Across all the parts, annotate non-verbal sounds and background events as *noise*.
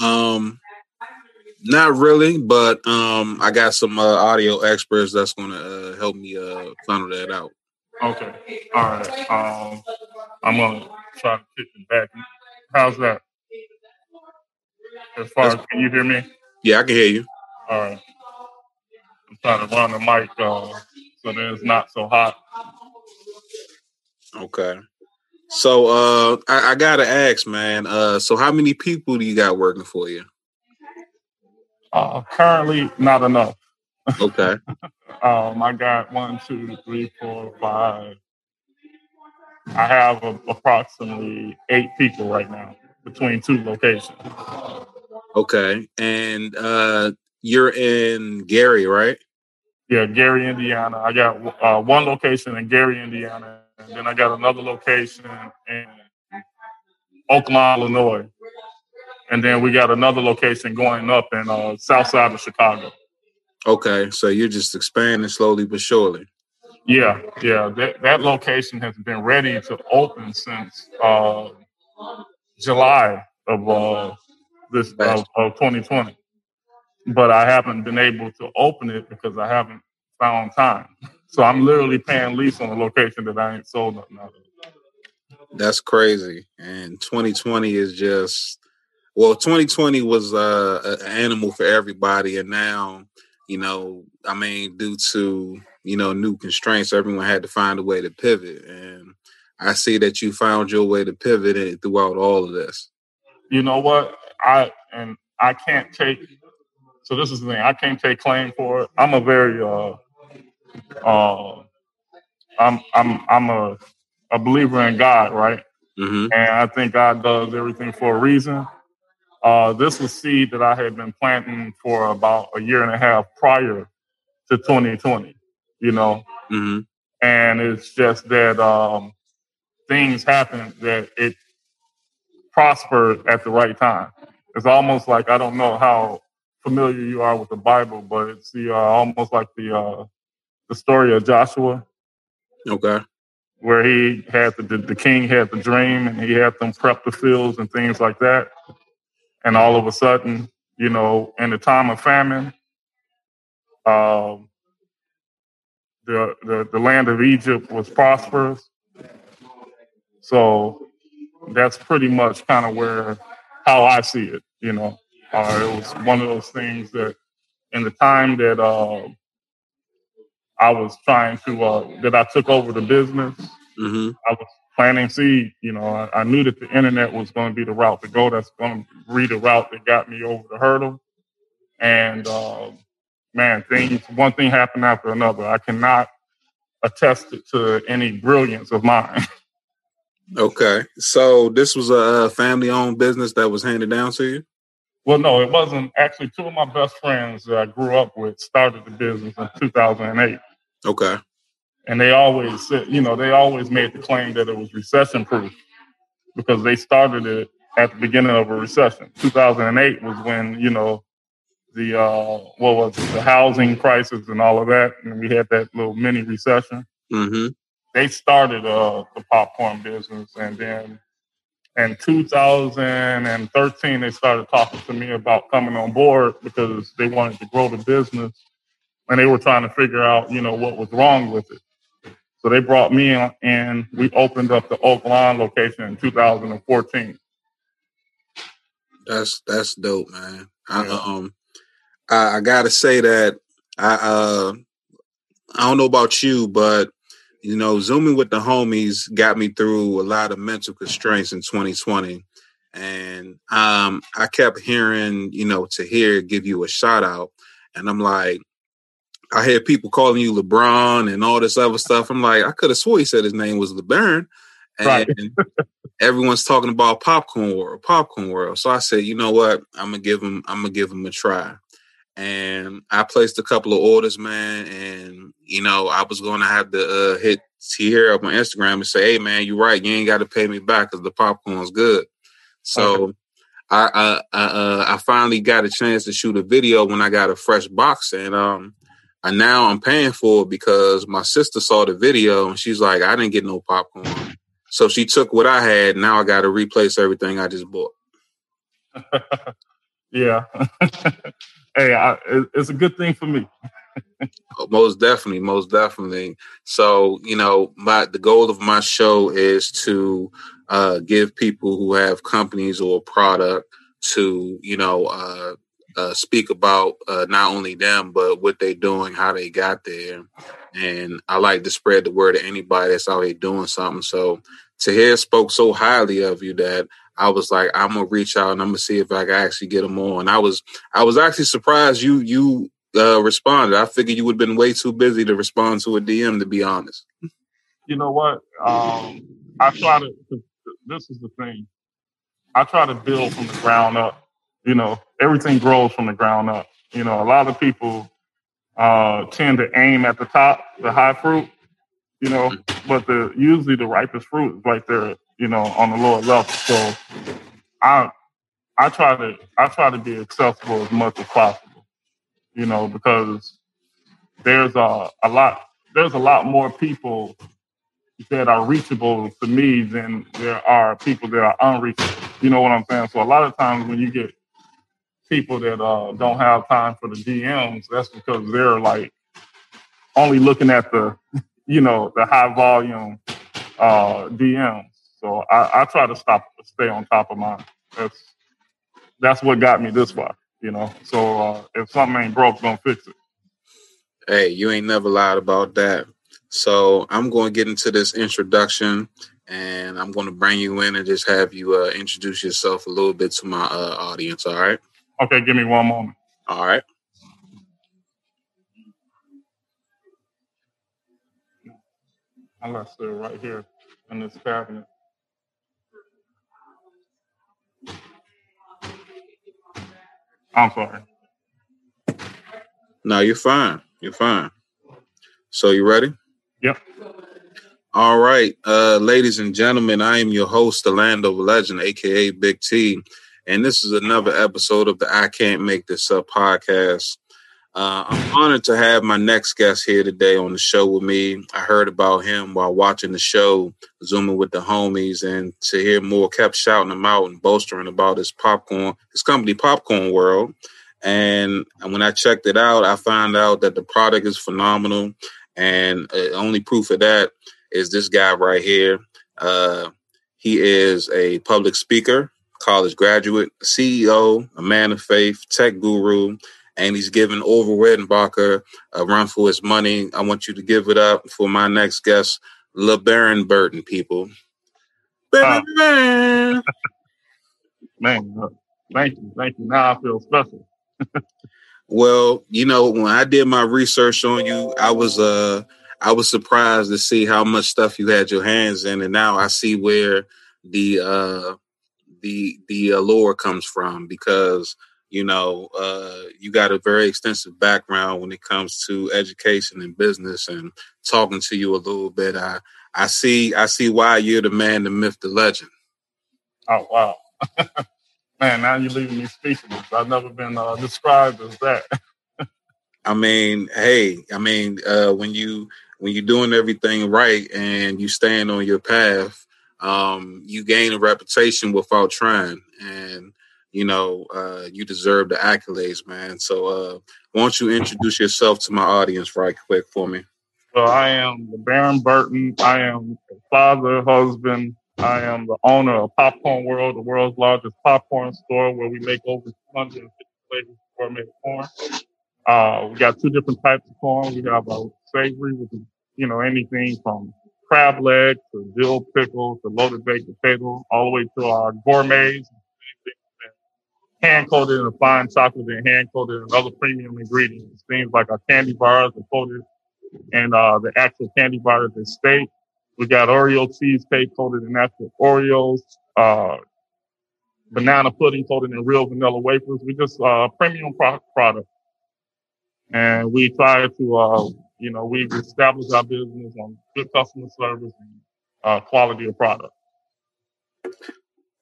Um, not really, but um, I got some uh, audio experts that's going to uh, help me uh, funnel that out. Okay. All right. Um, I'm gonna try to kick it back. How's that? As far as can you hear me? Yeah, I can hear you. All right. I'm trying to run the mic uh, so that it's not so hot. Okay. So uh, I, I gotta ask, man. Uh, so how many people do you got working for you? Uh, currently, not enough. Okay. *laughs* Um, I got one, two, three, four, five. I have a, approximately eight people right now between two locations. Okay. And uh, you're in Gary, right? Yeah, Gary, Indiana. I got uh, one location in Gary, Indiana, and then I got another location in Oak Lawn, Illinois, and then we got another location going up in uh, South Side of Chicago. Okay. So you're just expanding slowly but surely. Yeah, yeah. That that location has been ready to open since uh, July of uh, this of, of 2020, but I haven't been able to open it because I haven't found time. *laughs* So I'm literally paying lease on a location that I ain't sold nothing out of. That's crazy. And 2020 is just well, 2020 was uh, an animal for everybody, and now you know, I mean, due to you know new constraints, everyone had to find a way to pivot, and I see that you found your way to pivot it throughout all of this. You know what? I and I can't take. So this is the thing. I can't take claim for it. I'm a very uh, uh, I'm I'm I'm a a believer in God, right? Mm-hmm. And I think God does everything for a reason. Uh, this was seed that I had been planting for about a year and a half prior to 2020. You know, Mm-hmm. and it's just that um, things happened that it prospered at the right time. It's almost like I don't know how familiar you are with the Bible, but it's the uh, almost like the uh, the story of Joshua, Okay. where he had the, the the king had the dream and he had them prep the fields and things like that, and all of a sudden, you know, in the time of famine, um, the, the the land of Egypt was prosperous. So that's pretty much kind of where how I see it. You know, uh, it was one of those things that in the time that uh, I was trying to uh, that I took over the business, Mm-hmm. I was planting seed. You know, I, I knew that the internet was going to be the route to go. That's going to be the route that got me over the hurdle. And uh, man, things one thing happened after another. I cannot attest it to any brilliance of mine. *laughs* Okay. So this was a family-owned business that was handed down to you. Well, no, it wasn't. Actually, two of my best friends that I grew up with started the business in 2008. Okay. And they always said, you know, they always made the claim that it was recession proof because they started it at the beginning of a recession. 2008 was when, you know, the, uh, what was it, the housing crisis and all of that. And we had that little mini recession. Mm-hmm. They started uh, the popcorn business. And then in 2013, they started talking to me about coming on board because they wanted to grow the business and they were trying to figure out, you know, what was wrong with it. So they brought me in and we opened up the Oak Lawn location in 2014. That's that's dope, man. I, um, I, I gotta say that I uh, I don't know about you, but you know, zooming with the homies got me through a lot of mental constraints in 2020, and um, I kept hearing, you know, Tahir give you a shout out, and I'm like. I hear people calling you LeBron and all this other stuff. I'm like, I could have swore he said his name was LeBaron. And Right. everyone's talking about popcorn world, popcorn world. So I said, you know what? I'm gonna give him. I'm gonna give him a try. And I placed a couple of orders, man. And you know, I was gonna have to uh, hit Tahir up on Instagram and say, hey, man, you're right. You ain't got to pay me back because the popcorn's good. So. I I I, uh, I finally got a chance to shoot a video when I got a fresh box, and um, and now I'm paying for it because my sister saw the video and she's like, I didn't get no popcorn. So she took what I had. Now I got to replace everything I just bought. *laughs* Yeah. *laughs* hey, I, it's a good thing for me. most definitely, most definitely. So, you know, my the goal of my show is to uh, give people who have companies or product to, you know, uh, uh, speak about uh, not only them but what they're doing, how they got there, and I like to spread the word to anybody that's out here doing something. So Tahir spoke so highly of you that I was like, I'm gonna reach out and I'm gonna see if I can actually get them on. I was I was actually surprised you you uh, responded. I figured you would have been way too busy to respond to a DM, to be honest. You know what? Um, I try to. This is the thing. I try to build from the ground up. You know, everything grows from the ground up. You know, a lot of people uh, tend to aim at the top, the high fruit. You know, but the usually the ripest fruit is right there. You know, on the lower level. So, I I try to I try to be accessible as much as possible you know, because there's a, a lot there's a lot more people that are reachable to me than there are people that are unreachable. You know what I'm saying? So a lot of times when you get people that uh, don't have time for the DMs, that's because they're like only looking at the, *laughs* you know, the high volume uh, DMs. So I, I try to stop, stay on top of mine. That's that's what got me this far you know. So uh, if something ain't broke, don't fix it. Hey, you ain't never lied about that. So I'm going to get into this introduction, and I'm going to bring you in and just have you uh, introduce yourself a little bit to my uh, audience. All right. Okay, give me one moment. All right. I'm gonna right here in this cabinet. I'm sorry. No, you're fine. You're fine. So you ready? Yep. All right, uh, ladies and gentlemen, I am your host, the Land of Legend, aka Big T, and this is another episode of the I Can't Make This Up podcast. Uh, I'm honored to have my next guest here today on the show with me. I heard about him while watching the show, zooming with the homies, and Tahir Moore kept shouting him out and bolstering about his popcorn, his company Popcorn World. And when I checked it out, I found out that the product is phenomenal. And uh, only proof of that is this guy right here. Uh, he is a public speaker, college graduate, CEO, a man of faith, tech guru, and he's giving Orville Redenbacher a run for his money. I want you to give it up for my next guest, LeBaron Burton, people. *laughs* Uh, man, thank you, thank you. Now I feel special. well, you know, when I did my research on you, I was uh I was surprised to see how much stuff you had your hands in, and now I see where the uh the the allure comes from because you know, uh, you got a very extensive background when it comes to education and business. And talking to you a little bit, I I see I see why you're the man, the myth, the legend. Oh wow, *laughs* man! Now you're leaving me speechless. I've never been uh, described as that. *laughs* I mean, hey, I mean, uh, when you when you're doing everything right and you stand on your path, um, you gain a reputation without trying. And you know, uh, you deserve the accolades, man. So, uh, why don't you introduce yourself to my audience right quick for me? Well, I am Baron Burton. I am the father, husband. I am the owner of Popcorn World, the world's largest popcorn store where we make over 250 flavors of gourmet corn. Uh, we got two different types of corn. We have a savory, which is, you know, anything from crab legs to dill pickles to loaded baked potato, all the way to our gourmets, hand coated in a fine chocolate and hand coated in other premium ingredients. Things like our candy bars are coated and uh, the actual candy bar is a steak. We got Oreo cheesecake coated in actual Oreos, uh, banana pudding coated in real vanilla wafers. We just uh, premium pro- product, and we try to, uh, you know, we've established our business on good customer service and uh, quality of product.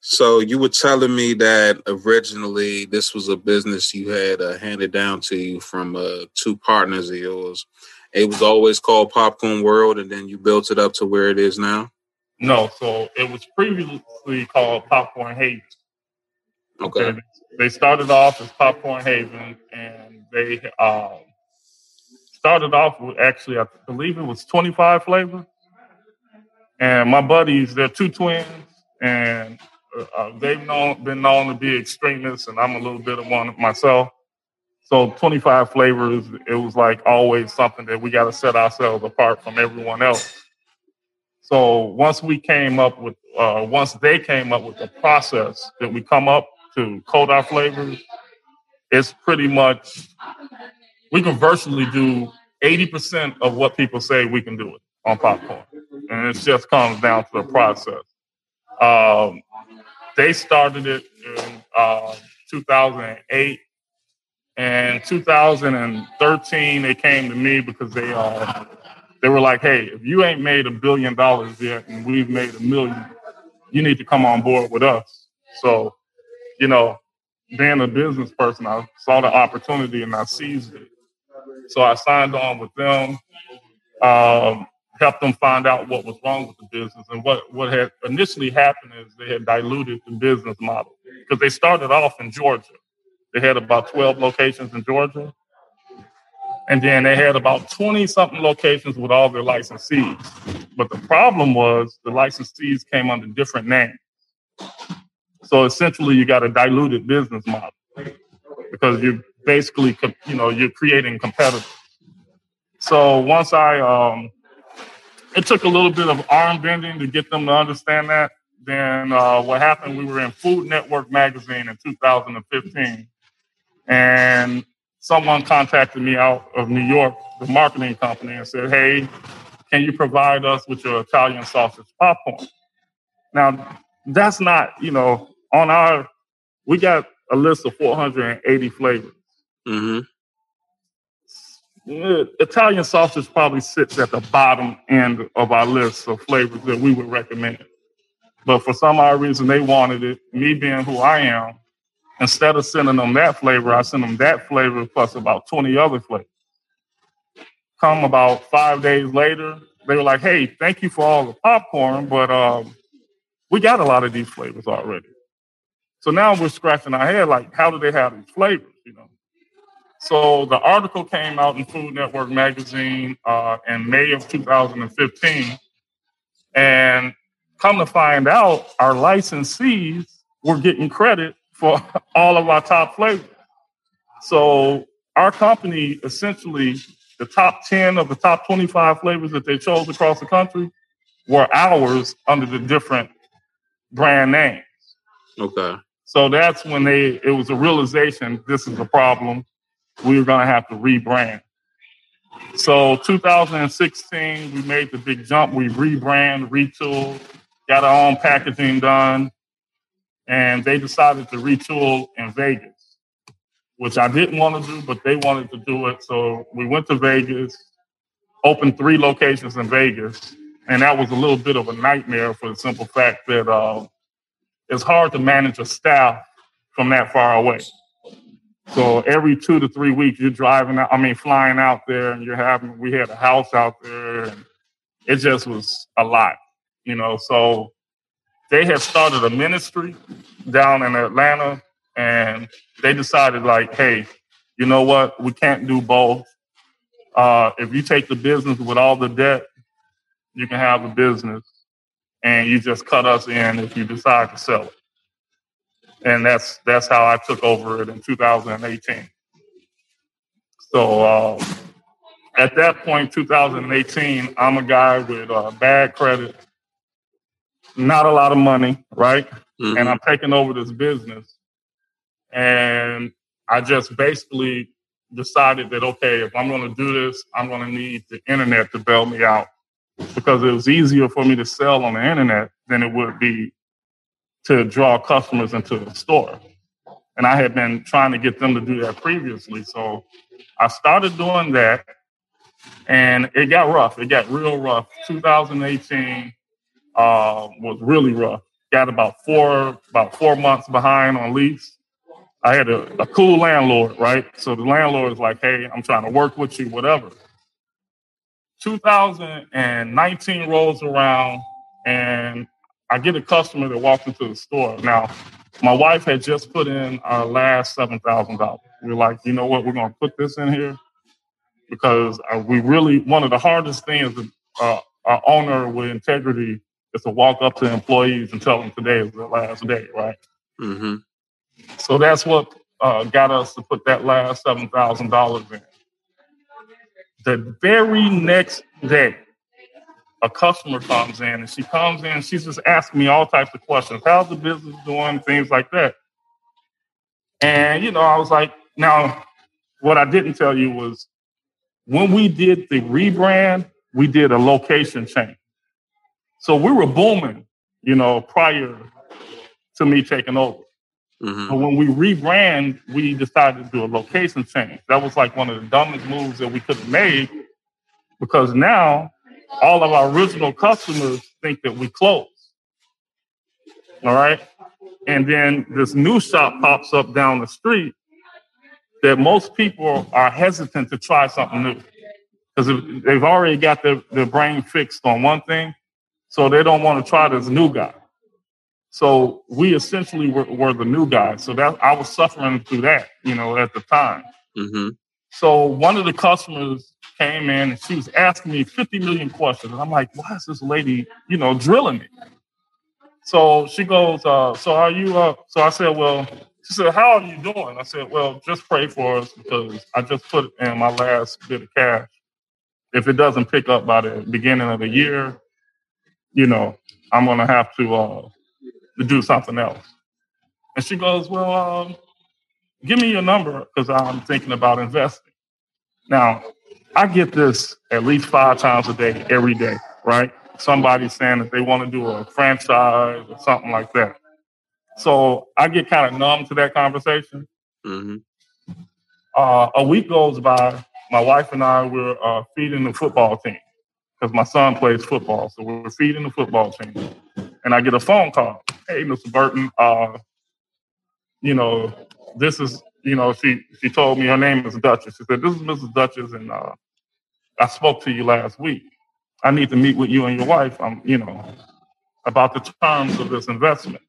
So you were telling me that originally this was a business you had uh, handed down to you from uh, two partners of yours. It was always called Popcorn World, and then you built it up to where it is now. No, so it was previously called Popcorn Haven. Okay. they started off as Popcorn Haven, and they uh, started off with actually, I believe it was 25 flavors. And my buddies, they're two twins, and uh, uh, they've known, been known to be extremists, and I'm a little bit of one myself. So 25 flavors, it was like always something that we got to set ourselves apart from everyone else. So once we came up with, uh, once they came up with the process that we come up to code our flavors, it's pretty much we can virtually do 80% of what people say we can do it on popcorn. And it just comes down to the process. Um, they started it in uh, 2008 and 2013, they came to me because they uh, they were like, "Hey, if you ain't made a billion dollars yet, and we've made a million, you need to come on board with us." So, you know, being a business person, I saw the opportunity and I seized it. So I signed on with them, um, helped them find out what was wrong with the business, and what what had initially happened is they had diluted the business model because they started off in Georgia they had about 12 locations in Georgia. And then they had about 20 something locations with all their licensees. But the problem was the licensees came under different names. So essentially, you got a diluted business model because you're basically, you know, you're creating competitors. So once I, um, it took a little bit of arm bending to get them to understand that. Then uh, what happened? We were in Food Network magazine in 2015, and someone contacted me out of New York, the marketing company, and said, Hey, can you provide us with your Italian sausage popcorn? Now, that's not, you know, on our, we got a list of 480 flavors. Mm-hmm. Italian sausage probably sits at the bottom end of our list of flavors that we would recommend. But for some odd reason, they wanted it. Me being who I am, Instead of sending them that flavor, I sent them that flavor plus about 20 other flavors. Come about five days later, they were like, hey, thank you for all the popcorn, but um, we got a lot of these flavors already. So now we're scratching our head like, how do they have these flavors? So the article came out in Food Network magazine uh, in May of 2015, and come to find out, our licensees were getting credit for *laughs* all of our top flavors. So our company essentially, the top 10 of the top 25 flavors that they chose across the country were ours under the different brand names. Okay. So that's when they it was a realization this is a problem. We were gonna have to rebrand. So 2016, we made the big jump. We rebrand, retool, got our own packaging done, and they decided to retool in Vegas, which I didn't want to do, but they wanted to do it. So we went to Vegas, opened three locations in Vegas, and that was a little bit of a nightmare for the simple fact that uh, it's hard to manage a staff from that far away. So every two to three weeks, you're driving out, I mean, flying out there, and you're having, we had a house out there, and it just was a lot, you know. So they had started a ministry down in Atlanta and they decided like, hey, you know what? We can't do both. Uh, if you take the business with all the debt, you can have a business and you just cut us in if you decide to sell it. And that's that's how I took over it in 2018. So uh, at that point, 2018, I'm a guy with uh, bad credit not a lot of money, right? Mm-hmm. And I'm taking over this business. And I just basically decided that, okay, if I'm going to do this, I'm going to need the internet to bail me out because it was easier for me to sell on the internet than it would be to draw customers into the store. And I had been trying to get them to do that previously. So I started doing that and it got rough. It got real rough. 2018, uh, was really rough. Got about four about four months behind on lease. I had a, a cool landlord, right? So the landlord is like, "Hey, I'm trying to work with you, whatever." 2019 rolls around, and I get a customer that walks into the store. Now, my wife had just put in our last seven thousand dollars. We're like, you know what? We're going to put this in here because uh, we really one of the hardest things that uh, our owner with integrity is to walk up to employees and tell them today is the last day, right? Mm-hmm. So that's what uh, got us to put that last seven thousand dollars in. The very next day, a customer comes in and she comes in, she's just asking me all types of questions. How's the business doing? Things like that. And you know, I was like, now what I didn't tell you was when we did the rebrand, we did a location change. So we were booming, you know, prior to me taking over. Mm-hmm. But when we rebrand, we decided to do a location change. That was like one of the dumbest moves that we could have made because now all of our original customers think that we close. All right. And then this new shop pops up down the street that most people are hesitant to try something new because they've already got their, their brain fixed on one thing. So they don't want to try this new guy. So we essentially were, were, the new guy. So that I was suffering through that, you know, at the time. Mm-hmm. So one of the customers came in and she was asking me 50 million questions. And I'm like, why is this lady, you know, drilling me? So she goes, uh, so are you, uh, so I said, well, she said, how are you doing? I said, well, just pray for us because I just put in my last bit of cash. If it doesn't pick up by the beginning of the year, you know, I'm going to have to, uh, do something else. And she goes, well, um, give me your number because I'm thinking about investing. Now, I get this at least five times a day, every day, right? Somebody saying that they want to do a franchise or something like that. So I get kind of numb to that conversation. Mm-hmm. Uh, a week goes by. My wife and I were uh, feeding the football team because my son plays football. So we're feeding the football team. And I get a phone call. Hey, Mr. Burton, uh, you know, this is, you know, she she told me her name is Duchess. She said, This is Mrs. Duchess, and uh, I spoke to you last week. I need to meet with you and your wife. I'm, you know, about the terms of this investment.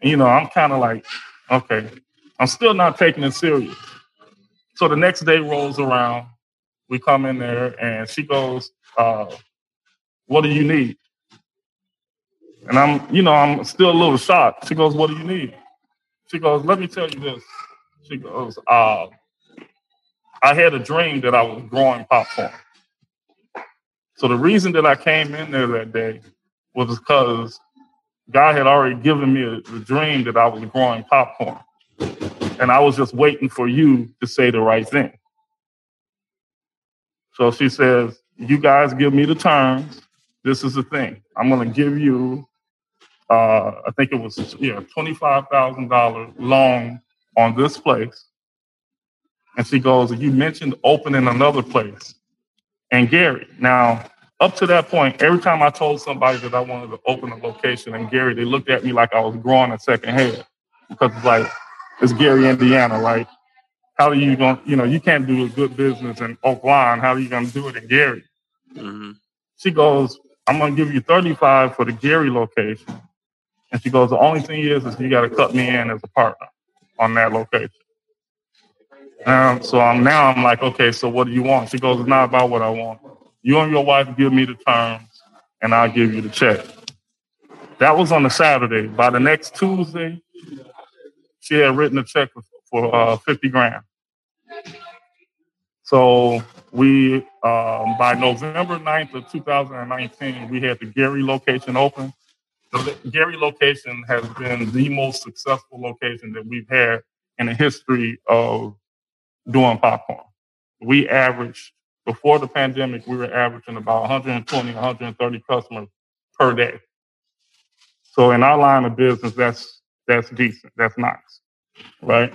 And, you know, I'm kind of like, okay, I'm still not taking it serious. So the next day rolls around. We come in there, and she goes, uh, "What do you need?" And I'm, you know, I'm still a little shocked. She goes, "What do you need?" She goes, "Let me tell you this." She goes, uh, I had a dream that I was growing popcorn. So the reason that I came in there that day was because God had already given me a dream that I was growing popcorn. And I was just waiting for you to say the right thing. So she says, You guys give me the terms. This is the thing. I'm going to give you, uh, I think it was yeah, $25,000 loan on this place. And she goes, You mentioned opening another place. And Gary, now, up to that point, every time I told somebody that I wanted to open a location in Gary, they looked at me like I was growing a second head. Because it's like, it's Gary, Indiana, Like, How are you going to, you know, you can't do a good business in Oak Lawn. How are you going to do it in Gary? Mm-hmm. She goes, I'm going to give you 35 for the Gary location. And she goes, the only thing is, is you got to cut me in as a partner on that location. Um, so I'm now I'm like, okay, so what do you want? She goes, it's not about what I want. You and your wife give me the terms, and I'll give you the check. That was on a Saturday. By the next Tuesday, she had written a check for, for uh, 50 grand. So we, um, by November 9th of 2019, we had the Gary location open. The Gary location has been the most successful location that we've had in the history of doing popcorn. We averaged, before the pandemic, we were averaging about 120, 130 customers per day. So in our line of business, that's that's decent. That's nice, right?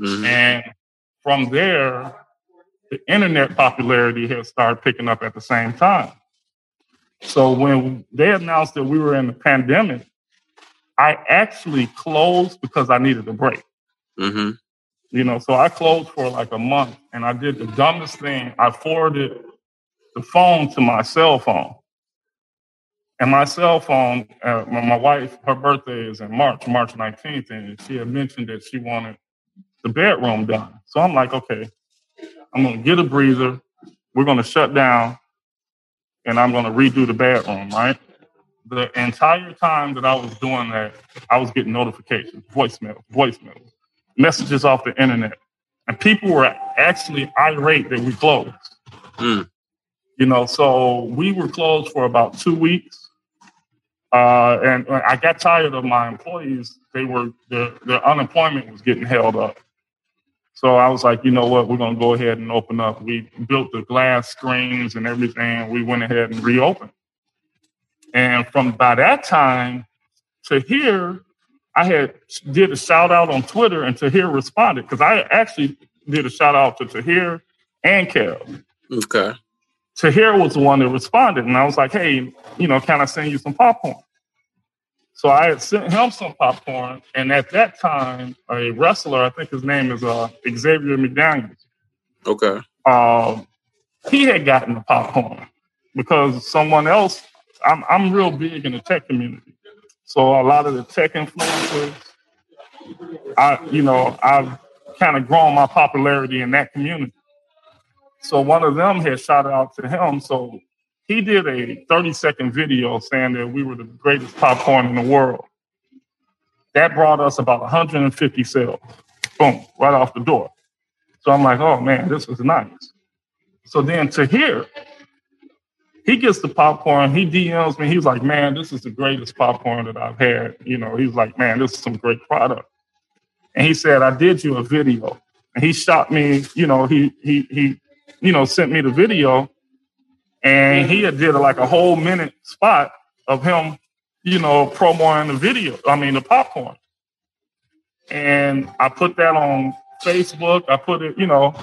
Mm-hmm. And from there, the internet popularity has started picking up at the same time. So when they announced that we were in the pandemic, I actually closed because I needed a break. Mm-hmm. You know, so I closed for like a month and I did the dumbest thing. I forwarded the phone to my cell phone. And my cell phone, uh, my wife, her birthday is in March, March 19th, and she had mentioned that she wanted the bedroom done. So I'm like, okay, I'm gonna get a breather. We're gonna shut down, and I'm gonna redo the bedroom, right? The entire time that I was doing that, I was getting notifications, voicemail, voicemail, messages off the internet, and people were actually irate that we closed. Mm. You know, so we were closed for about two weeks. Uh, and I got tired of my employees. They were their, their unemployment was getting held up. So I was like, you know what, we're gonna go ahead and open up. We built the glass screens and everything. We went ahead and reopened. And from by that time to here, I had did a shout out on Twitter and Tahir responded because I actually did a shout out to Tahir and Kev. Okay. Tahir was the one that responded, and I was like, "Hey, you know, can I send you some popcorn?" So I had sent him some popcorn, and at that time, a wrestler, I think his name is uh, Xavier McDaniels. Okay. Um, he had gotten the popcorn because someone else. I'm I'm real big in the tech community, so a lot of the tech influencers, I you know I've kind of grown my popularity in that community. So one of them had shot out to him. So he did a 30 second video saying that we were the greatest popcorn in the world. That brought us about 150 sales. Boom, right off the door. So I'm like, oh man, this is nice. So then Tahir, he gets the popcorn. He DMs me. He's like, man, this is the greatest popcorn that I've had. You know, he's like, man, this is some great product. And he said, I did you a video. And he shot me, you know, he he he you know, sent me the video, and he did like a whole minute spot of him, you know, promoting the video. I mean, the popcorn. And I put that on Facebook. I put it, you know,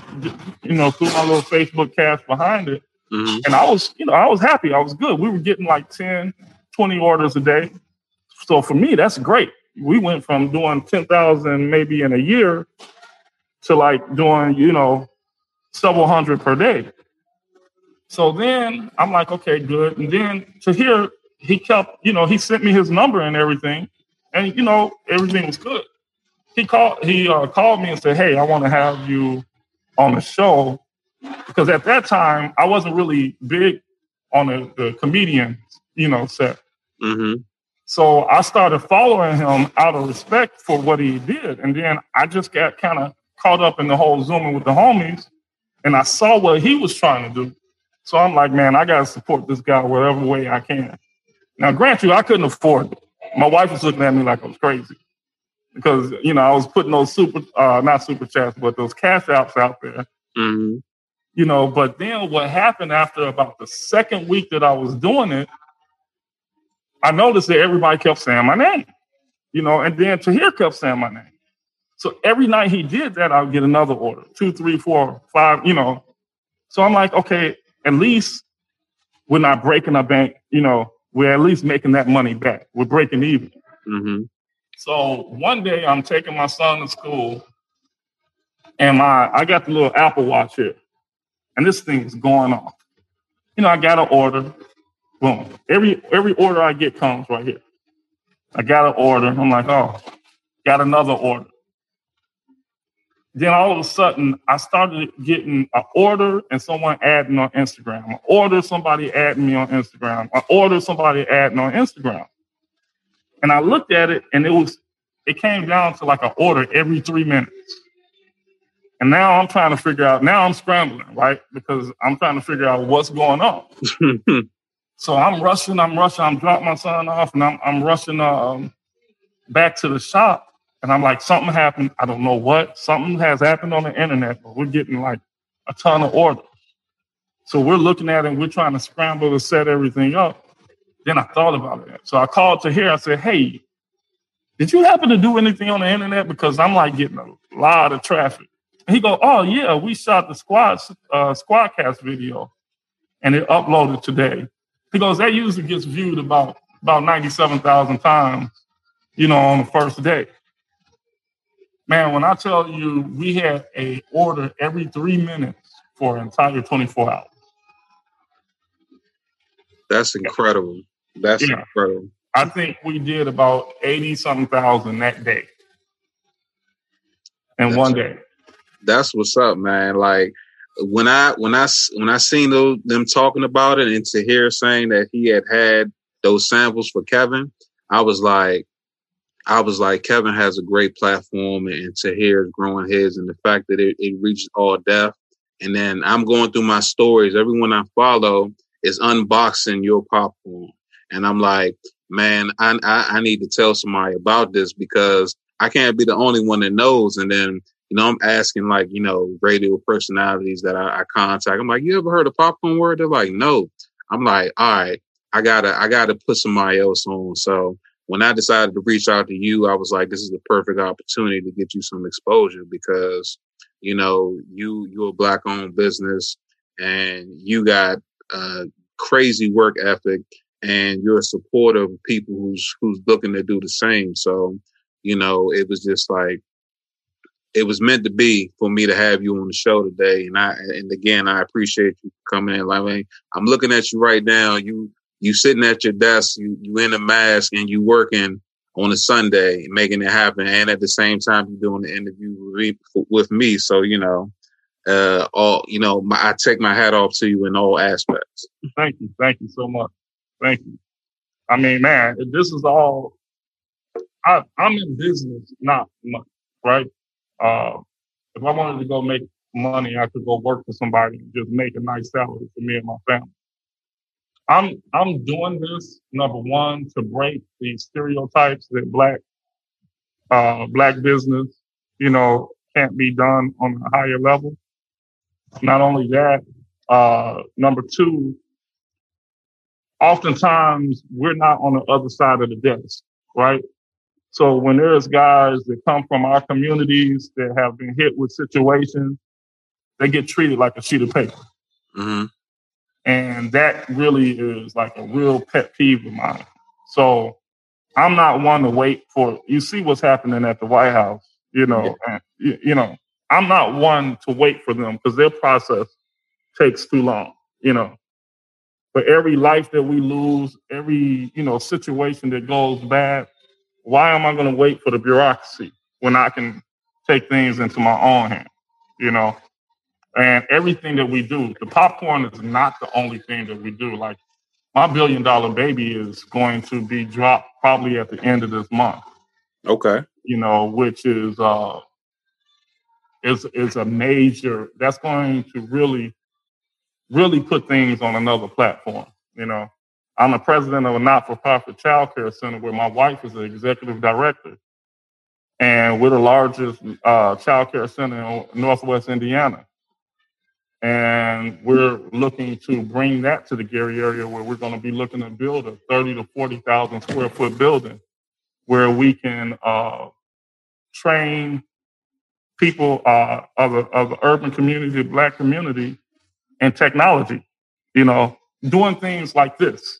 you know, through my little Facebook cast behind it. Mm-hmm. And I was, you know, I was happy. I was good. We were getting like 10, 20 orders a day. So for me, that's great. We went from doing 10,000 maybe in a year to like doing, you know, several hundred per day. So then I'm like, okay, good. And then Tahir he kept, you know, he sent me his number and everything, and you know, everything was good. He called, he uh, called me and said, "Hey, I want to have you on the show," because at that time I wasn't really big on the, the comedian, you know, set. Mm-hmm. So I started following him out of respect for what he did, and then I just got kind of caught up in the whole zooming with the homies and I saw what he was trying to do. So I'm like, man, I got to support this guy whatever way I can. Now, grant you, I couldn't afford it. My wife was looking at me like I was crazy because, you know, I was putting those super, uh, not super chats, but those cash outs out there. Mm-hmm. You know, but then what happened after about the second week that I was doing it, I noticed that everybody kept saying my name, you know, and then Tahir kept saying my name. So every night he did that, I'll get another order, two, three, four, five, you know. So I'm like, okay, at least we're not breaking our bank, you know, we're at least making that money back. We're breaking even. Mm-hmm. So one day I'm taking my son to school and my I got the little Apple Watch here. And this thing is going off. You know, I got an order. Boom. Every every order I get comes right here. I got an order. I'm like, oh, got another order. Then all of a sudden, I started getting an order and someone adding on Instagram. An order, somebody adding me on Instagram. An order, somebody adding on Instagram. And I looked at it, and it was it came down to like an order every three minutes. And now I'm trying to figure out. Now I'm scrambling, right? Because I'm trying to figure out what's going on. *laughs* so I'm rushing. I'm rushing. I'm dropping my son off, and I'm I'm rushing um, back to the shop. And I'm like, something happened. I don't know what. Something has happened on the internet, but we're getting like a ton of orders. So we're looking at it and we're trying to scramble to set everything up. Then I thought about it. So I called Tahir. I said, hey, did you happen to do anything on the internet? Because I'm like getting a lot of traffic. He go, oh yeah, we shot the squad uh, squadcast video, and it uploaded today. He goes, that usually gets viewed about about ninety seven thousand times, you know, on the first day. Man, when I tell you we had a order every three minutes for an entire 24 hours. That's incredible. That's yeah. incredible. I think we did about eighty something thousand that day, in one day. That's what's up, man. Like when I when I when I seen those, them talking about it, and Tahir saying that he had had those samples for Kevin, I was like, I was like, Kevin has a great platform, and Tahir is growing his, and the fact that it, it reached all deaf. And then I'm going through my stories. Everyone I follow is unboxing your popcorn, and I'm like, man, I, I, I need to tell somebody about this because I can't be the only one that knows. And then you know, I'm asking like, you know, radio personalities that I, I, contact. I'm like, you ever heard of popcorn world? They're like, no. I'm like, all right, I gotta, I gotta put somebody else on. So when I decided to reach out to you, I was like, this is the perfect opportunity to get you some exposure because, you know, you, you're a black owned business and you got a crazy work ethic and you're a supporter of people who's, who's looking to do the same. So, you know, it was just like, it was meant to be for me to have you on the show today. And I, and again, I appreciate you coming in. Like, mean, I'm looking at you right now. You, you sitting at your desk, you, you in a mask and you working on a Sunday, making it happen. And at the same time, you're doing the interview with me. So, you know, uh, all, you know, my, I take my hat off to you in all aspects. Thank you. Thank you so much. Thank you. I mean, man, this is all, I, I'm in business, not much, right? Uh, if I wanted to go make money, I could go work for somebody and just make a nice salary for me and my family. I'm I'm doing this number one to break the stereotypes that black uh, black business, you know, can't be done on a higher level. Not only that, uh, number two, oftentimes we're not on the other side of the desk, right? So when there's guys that come from our communities that have been hit with situations, they get treated like a sheet of paper. Mm-hmm. And that really is like a real pet peeve of mine. So I'm not one to wait for, you see what's happening at the White House, you know, yeah. and, you know, I'm not one to wait for them because their process takes too long, you know. But every life that we lose, every, you know, situation that goes bad, why am I going to wait for the bureaucracy when I can take things into my own hand? You know, and everything that we do, the popcorn is not the only thing that we do. Like my billion dollar baby is going to be dropped probably at the end of this month. Okay. You know, which is uh is is a major that's going to really really put things on another platform, you know. I'm the president of a not-for-profit child care center where my wife is the executive director. And we're the largest uh, child care center in Northwest Indiana. And we're looking to bring that to the Gary area where we're going to be looking to build a 30 to 40,000 square foot building where we can uh, train people uh, of, a, of the urban community, black community, in technology, you know, doing things like this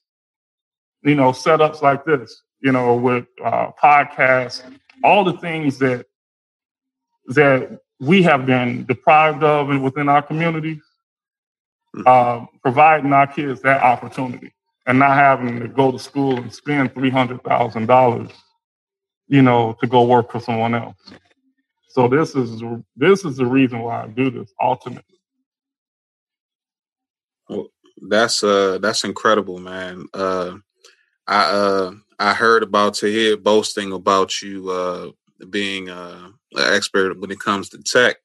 you know, setups like this, you know, with uh, podcasts, all the things that that we have been deprived of and within our communities, uh, providing our kids that opportunity and not having to go to school and spend three hundred thousand dollars, you know, to go work for someone else. So this is this is the reason why I do this ultimately. Well, that's uh that's incredible, man. Uh I uh I heard about Tahir boasting about you uh being uh an expert when it comes to tech.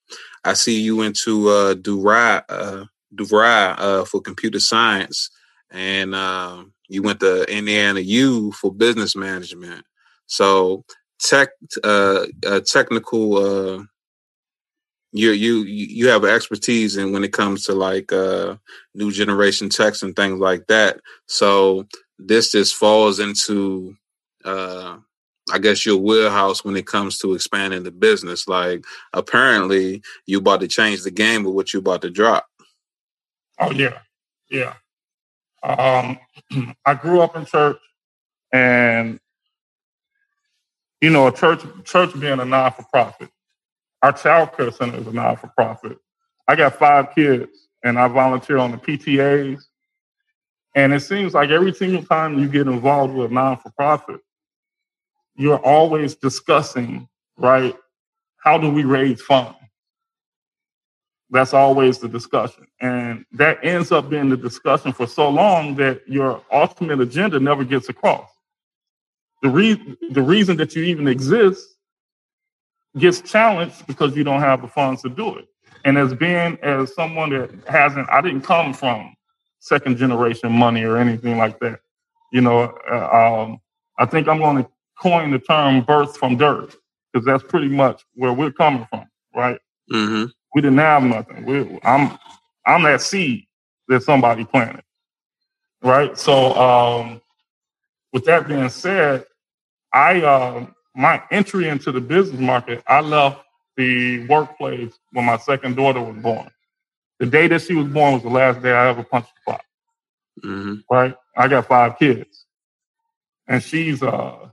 I see you into uh DeVry uh uh for computer science and uh, you went to Indiana U for business management. So tech uh, uh technical uh you you you have expertise in when it comes to like uh new generation techs and things like that. So this just falls into uh I guess your wheelhouse when it comes to expanding the business. Like apparently you about to change the game with what you about to drop. Oh yeah. Yeah. Um *clears throat* I grew up in church and you know, a church church being a non for profit. Our child care center is a non for profit. I got five kids and I volunteer on the PTAs And it seems like every single time you get involved with a non for profit, you're always discussing, right? How do we raise funds? That's always the discussion. And that ends up being the discussion for so long that your ultimate agenda never gets across. The, re- the reason that you even exist gets challenged because you don't have the funds to do it. And as being as someone that hasn't, I didn't come from second generation money or anything like that. You know, uh, um, I think I'm going to coin the term birth from dirt because that's pretty much where we're coming from, right? Mm-hmm. We didn't have nothing. We, I'm I'm that seed that somebody planted, right? So, um, with that being said, I uh, my entry into the business market, I left the workplace when my second daughter was born. The day that she was born was the last day I ever punched the clock. Mm-hmm. Right? I got five kids, and she's uh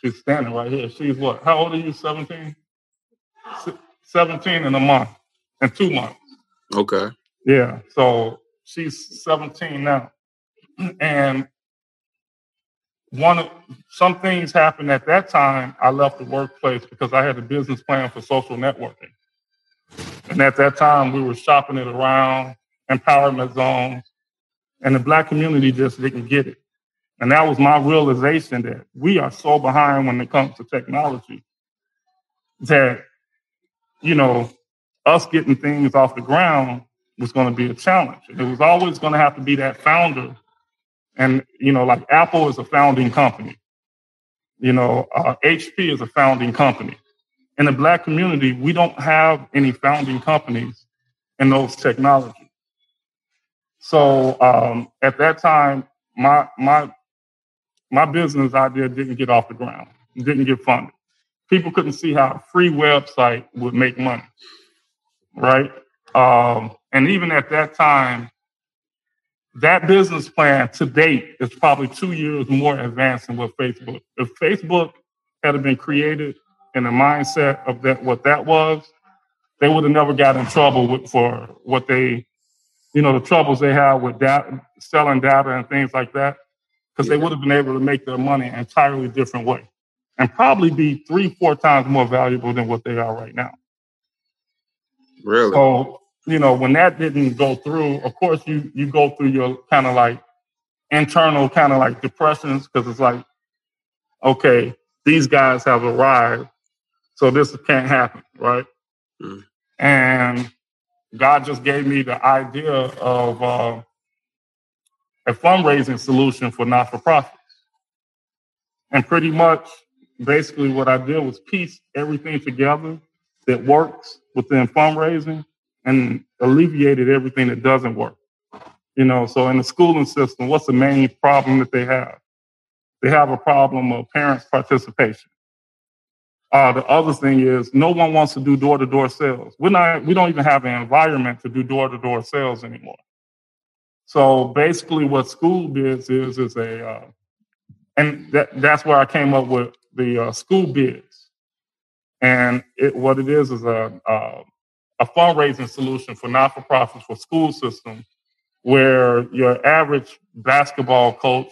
she's standing right here. She's what? How old are you? Seventeen. 17 in a month, in two months. Okay. Yeah. So she's 17 now. And one of some things happened at that time. I left the workplace because I had a business plan for social networking. And at that time, we were shopping it around, empowerment zones, and the black community just didn't get it. And that was my realization that we are so behind when it comes to technology that you know, us getting things off the ground was going to be a challenge. It was always going to have to be that founder. And, you know, like Apple is a founding company. You know, uh, HP is a founding company. In the black community, we don't have any founding companies in those technologies. So um, at that time, my my my business idea didn't get off the ground, didn't get funded people couldn't see how a free website would make money, right? Um, and even at that time, that business plan to date is probably two years more advanced than what Facebook. If Facebook had been created in the mindset of that what that was, they would have never got in trouble with, for what they, you know, the troubles they have with data, selling data and things like that, because yeah. they would have been able to make their money an entirely different way and probably be three, four times more valuable than what they are right now. Really? So, you know, when that didn't go through, of course, you you go through your kind of like internal kind of like depressions because it's like, okay, these guys have arrived, so this can't happen, right? Mm. And God just gave me the idea of uh, a fundraising solution for not for profits. And pretty much basically what I did was piece everything together that works within fundraising and alleviated everything that doesn't work. You know, so in the schooling system, what's the main problem that they have? They have a problem of parents' participation. Uh, the other thing is no one wants to do door-to-door sales. We're not, we don't even have an environment to do door-to-door sales anymore. So basically what SchoolBiz is, is a, uh, and that, that's where I came up with the uh, SchoolBiz. And it, what it is is a, a, a fundraising solution for not for profits for school systems where your average basketball coach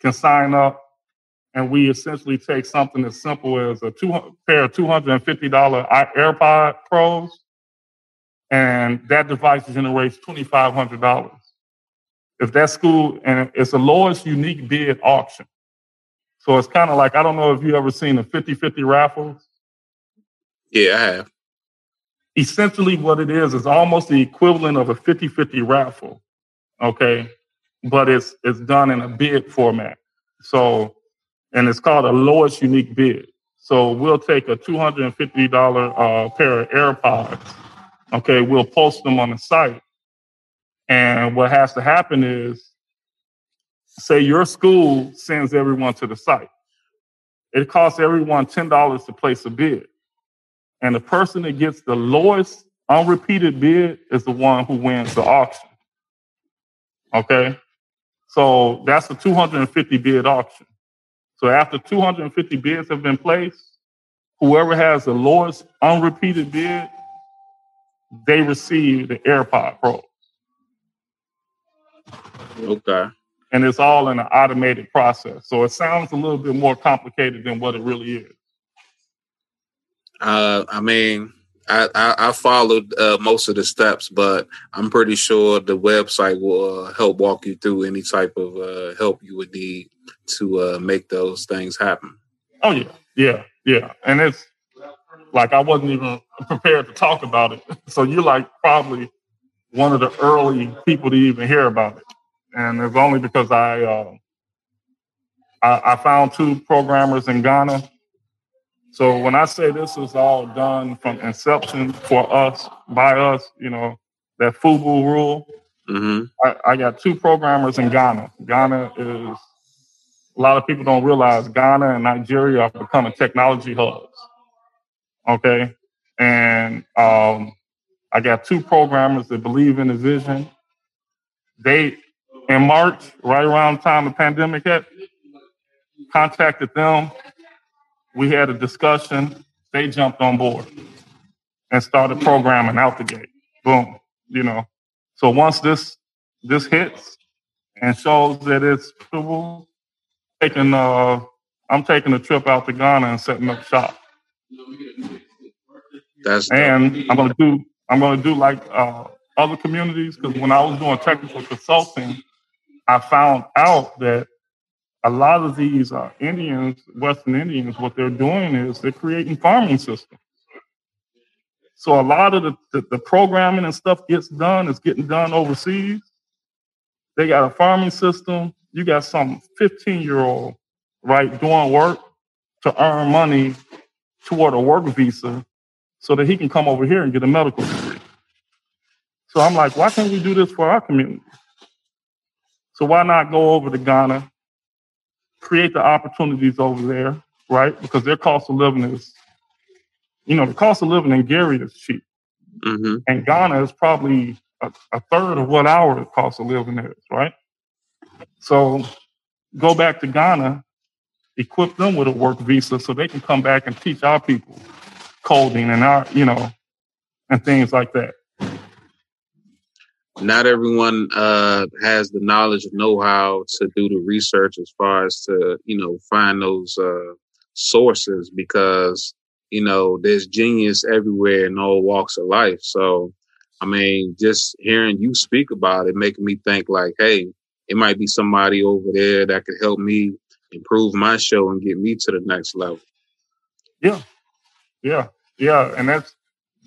can sign up and we essentially take something as simple as a two, pair of $250 AirPod Pros, and that device generates $2,500. If that school, and it's the lowest unique bid auction. So it's kind of like I don't know if you ever seen a 50-50 raffle. Yeah, I have. Essentially, what it is is almost the equivalent of a 50-50 raffle. Okay. But it's it's done in a bid format. So and it's called a lowest unique bid. So we'll take a $250 uh, pair of AirPods. Okay, we'll post them on the site. And what has to happen is say your school sends everyone to the site. It costs everyone $10 to place a bid. And the person that gets the lowest unrepeated bid is the one who wins the auction. Okay? So that's a 250 bid auction. So after 250 bids have been placed, whoever has the lowest unrepeated bid, they receive the AirPod Pro. Okay. And it's all in an automated process. So it sounds a little bit more complicated than what it really is. Uh, I mean, I, I, I followed uh, most of the steps, but I'm pretty sure the website will uh, help walk you through any type of uh, help you would need to uh, make those things happen. Oh yeah, yeah, yeah, and it's like I wasn't even prepared to talk about it. *laughs* So you're like probably one of the early people to even hear about it, and it's only because I uh, I, I found two programmers in Ghana so when I say this is all done from inception for us, by us, you know, that FUBU rule, mm-hmm. I, I, got two programmers in Ghana. Ghana is, a lot of people don't realize Ghana and Nigeria are becoming technology hubs. Okay. And um, I got two programmers that believe in the vision. They, in March, right around the time the pandemic hit, contacted them we had a discussion. They jumped on board and started programming out the gate. Boom. You know. So once this this hits and shows that it's taking uh I'm taking a trip out to Ghana and setting up shop. That's and dope. I'm gonna do I'm gonna do like uh, other communities because when I was doing technical consulting, I found out that a lot of these uh, Indians, Western Indians, what they're doing is they're creating farming systems. So a lot of the, the, the programming and stuff gets done is getting done overseas. They got a farming system. You got some 15 year old, right, doing work to earn money toward a work visa so that he can come over here and get a medical degree. So I'm like, why can't we do this for our community? So why not go over to Ghana, create the opportunities over there, right? Because their cost of living is, you know, the cost of living in Gary is cheap. Mm-hmm. And Ghana is probably a, a, third of what our cost of living is, right? So go back to Ghana, equip them with a work visa so they can come back and teach our people coding and our, you know, and things like that. Not everyone uh, has the knowledge or know-how to do the research as far as to you know find those uh, sources because you know there's genius everywhere in all walks of life. So i mean just hearing you speak about it making me think like hey it might be somebody over there that could help me improve my show and get me to the next level yeah yeah yeah and that's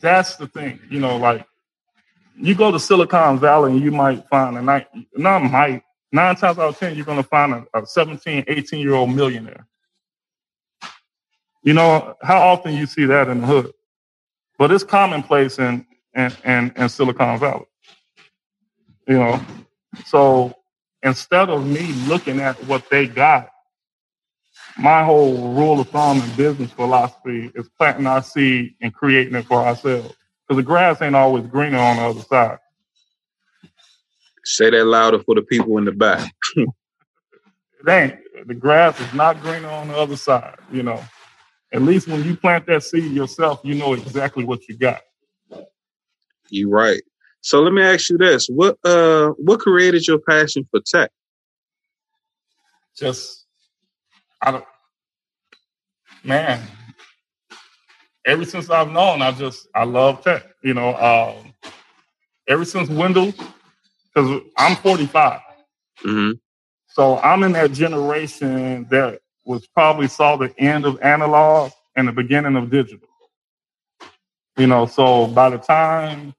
that's the thing you know like you go to Silicon Valley and you might find a night, not might, nine times out of 10, you're to find a, a 17, 18 year old millionaire. You know, how often you see that in the hood? But it's commonplace in, in, in, in Silicon Valley. You know, so instead of me looking at what they got, my whole rule of thumb and business philosophy is planting our seed and creating it for ourselves because the grass ain't always greener on the other side. Say that louder for the people in the back. it ain't. The grass is not greener on the other side, you know. At least when you plant that seed yourself, you know exactly what you got. You're right. So let me ask you this: what uh what created your passion for tech? Just I don't man, ever since I've known, I just I love tech. You know, um, ever since Windows, because I'm 45. Mm-hmm. So I'm in that generation that was probably saw the end of analog and the beginning of digital. You know, so by the time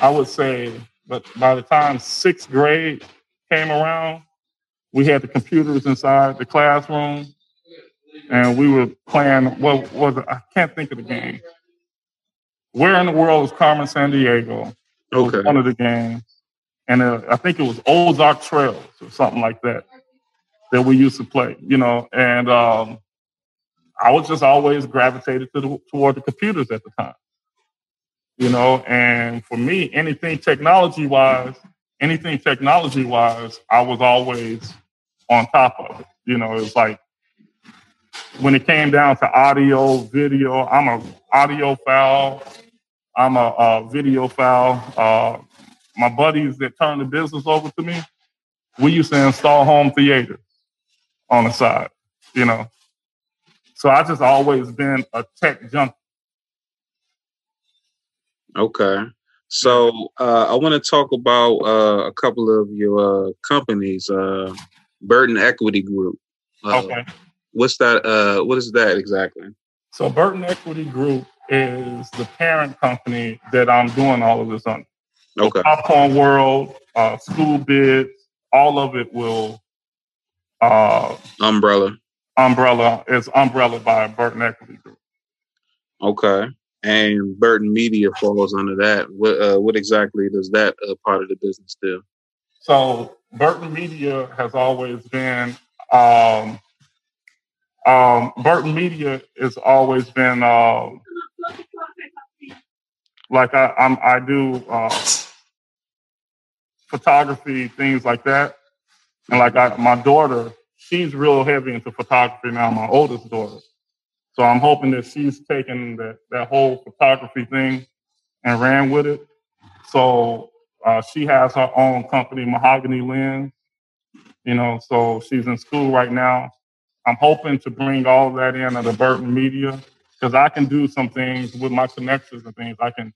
I would say, but by the time sixth grade came around, we had the computers inside the classroom and we were playing what was I can't think of the game. Where in the world is Carmen Sandiego? Okay. one of the games, and uh, I think it was Ozark Trails or something like that that we used to play. You know, and um, I was just always gravitated to the, toward the computers at the time. You know, and for me, anything technology wise, anything technology wise, I was always on top of it. You know, it was like when it came down to audio, video, I'm a audiophile. I'm a, a videophile. Uh, my buddies that turned the business over to me, we used to install home theaters on the side, you know. So I just always been a tech junkie. Okay. So uh, I want to talk about uh, a couple of your uh, companies, uh, Burton Equity Group. Uh, okay. What's that? Uh, what is that exactly? So Burton Equity Group is the parent company that I'm doing all of this on. So Okay. Popcorn World, uh, School Bids, all of it will uh, Umbrella. umbrella is umbrella by Burton Equity Group. Okay. And Burton Media falls under that. What uh, what exactly does that uh, part of the business do? So Burton Media has always been um, um, Burton Media has always been uh, like I I'm, I do uh, photography things like that, and like I, my daughter, she's real heavy into photography now. My oldest daughter, so I'm hoping that she's taken that that whole photography thing and ran with it. So uh, she has her own company, Mahogany Lens. You know, so she's in school right now. I'm hoping to bring all of that in at the Burton Media because I can do some things with my connections and things. I can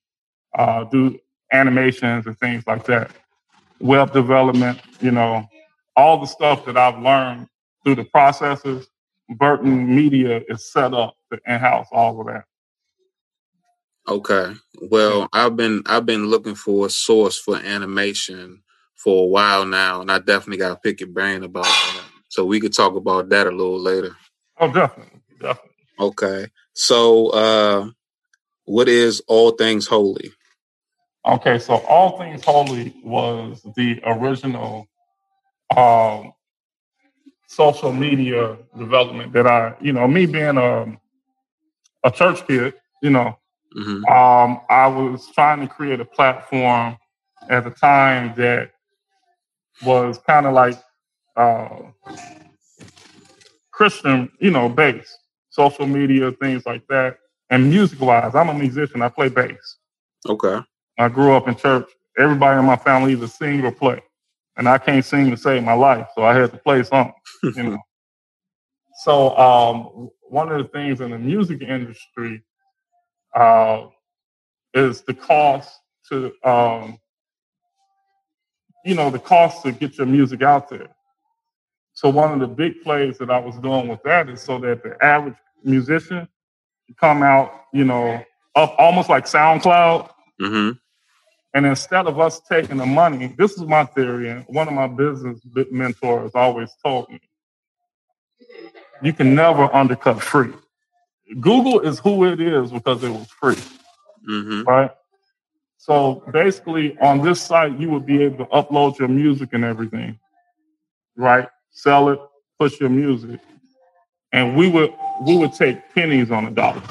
uh, do animations and things like that, web development. You know, all the stuff that I've learned through the processes. Burton Media is set up to in-house all of that. Okay. Well, I've been I've been looking for a source for animation for a while now, and I definitely got to pick your brain about that. *sighs* So we could talk about that a little later. Oh, definitely, definitely. Okay. So, uh, what is All Things Holy? Okay, so All Things Holy was the original um, social media development that I, you know, me being a, a church kid, you know, hmm um, I was trying to create a platform at the time that was kind of like uh, Christian, you know, based, social media, things like that. And music wise, I'm a musician, I play bass. Okay. I grew up in church. Everybody in my family either sing or play. And I can't sing to save my life, so I had to play something, you know. *laughs* So um, one of the things in the music industry uh, is the cost to, um, you know, the cost to get your music out there. So one of the big plays that I was doing with that is so that the average musician can come out, you know, up almost like SoundCloud. hmm And instead of us taking the money, this is my theory, and one of my business mentors always told me, you can never undercut free. Google is who it is because it was free, hmm right? So basically, on this site, you would be able to upload your music and everything, right? Sell it, push your music, and we would we would take pennies on a dollar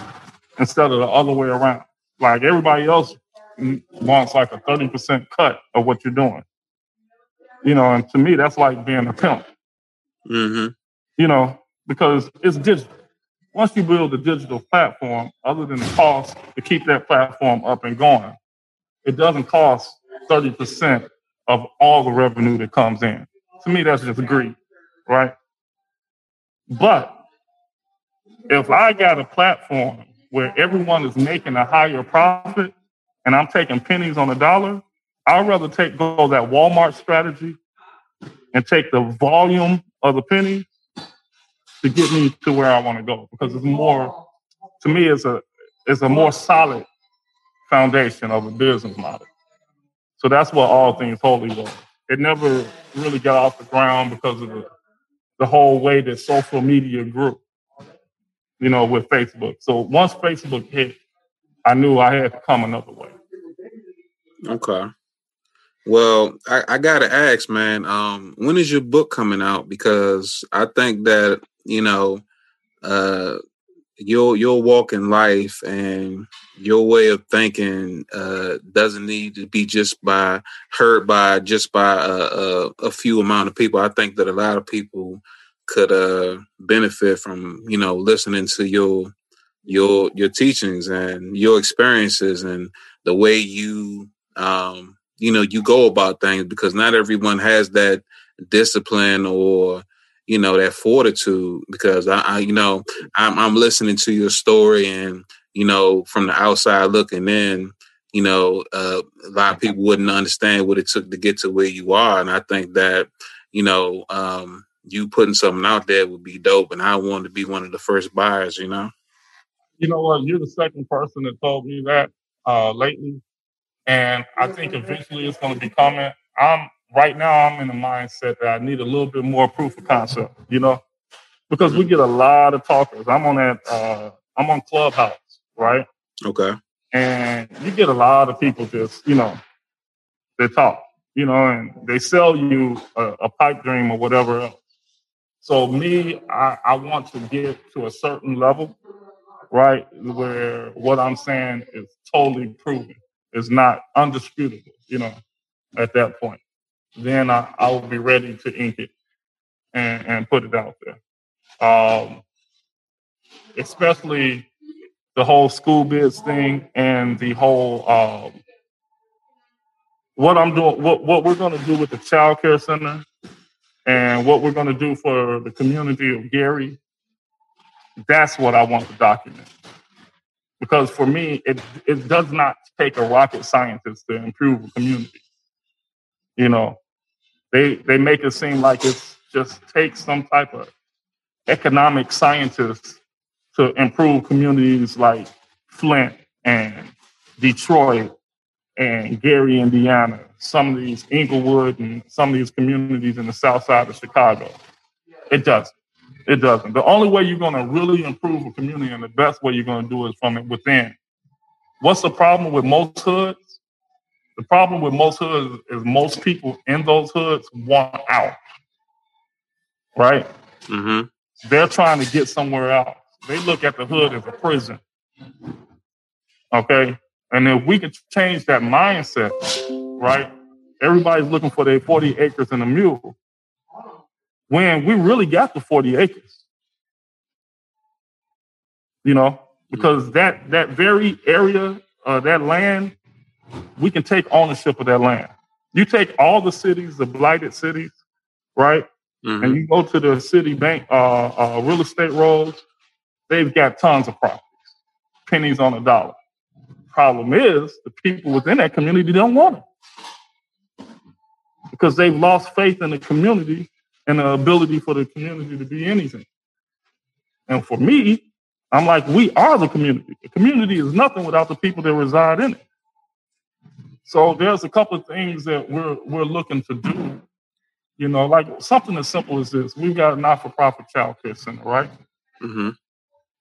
instead of the other way around. Like everybody else wants like a thirty percent cut of what you're doing, you know. And to me, that's like being a pimp, hmm you know, because it's digital. Once you build a digital platform, other than the cost to keep that platform up and going, it doesn't cost 30% of all the revenue that comes in. To me, that's just greed, right? But if I got a platform where everyone is making a higher profit and I'm taking pennies on a dollar, I'd rather take go that Walmart strategy and take the volume of the pennies to get me to where I want to go because it's more to me it's a it's a more solid foundation of a business model. So that's what all things holy was. It never really got off the ground because of the the whole way that social media grew. You know, with Facebook. So once Facebook hit, I knew I had to come another way. Okay. Well, I, I gotta ask, man. Um, when is your book coming out? Because I think that you know, uh, your your walk in life and your way of thinking uh, doesn't need to be just by heard by just by a, a, a few amount of people. I think that a lot of people could uh, benefit from you know listening to your your your teachings and your experiences and the way you um, you know you go about things because not everyone has that discipline or you know that fortitude because I, I you know I'm, I'm listening to your story and you know from the outside looking in you know uh, a lot of people wouldn't understand what it took to get to where you are. And I think that you know um, you putting something out there would be dope. And I wanted to be one of the first buyers you know? You know what? You're the second person that told me that uh, lately and I think eventually it's going to be coming I'm right now I'm in the mindset that I need a little bit more proof of concept, you know, because we get a lot of talkers. I'm on that, uh, I'm on Clubhouse, right? Okay. And you get a lot of people just, you know, they talk, you know, and they sell you a, a pipe dream or whatever else. So me, I, I want to get to a certain level, right, where what I'm saying is totally proven. It's not undisputable, you know, at that point then I, I will be ready to ink it and, and put it out there. Um, especially the whole school bids thing and the whole um, what I'm doing, what, what we're going to do with the child care center and what we're going to do for the community of Gary. That's what I want to document. Because for me, it, it does not take a rocket scientist to improve a community. You know, they they make it seem like it's just takes some type of economic scientist to improve communities like Flint and Detroit and Gary, Indiana, some of these Englewood and some of these communities in the south side of Chicago. It doesn't. It doesn't. The only way you're going to really improve a community and the best way you're going to do it is from it within. What's the problem with most hoods? The problem with most hoods is most people in those hoods want out. Right? Mm-hmm. They're trying to get somewhere else. They look at the hood as a prison. Okay? And if we could change that mindset, right? Everybody's looking for their 40 acres and a mule. When we really got the 40 acres. You know, because that that very area, uh, that land we can take ownership of that land. You take all the cities, the blighted cities, right? Mm-hmm. And you go to the city bank, uh, uh, real estate roads, they've got tons of properties, pennies on a dollar. Problem is, the people within that community don't want it because they've lost faith in the community and the ability for the community to be anything. And for me, I'm like, we are the community. The community is nothing without the people that reside in it. So there's a couple of things that we're we're looking to do. You know, like something as simple as this. We've got a not-for-profit child care center, right? Mm-hmm.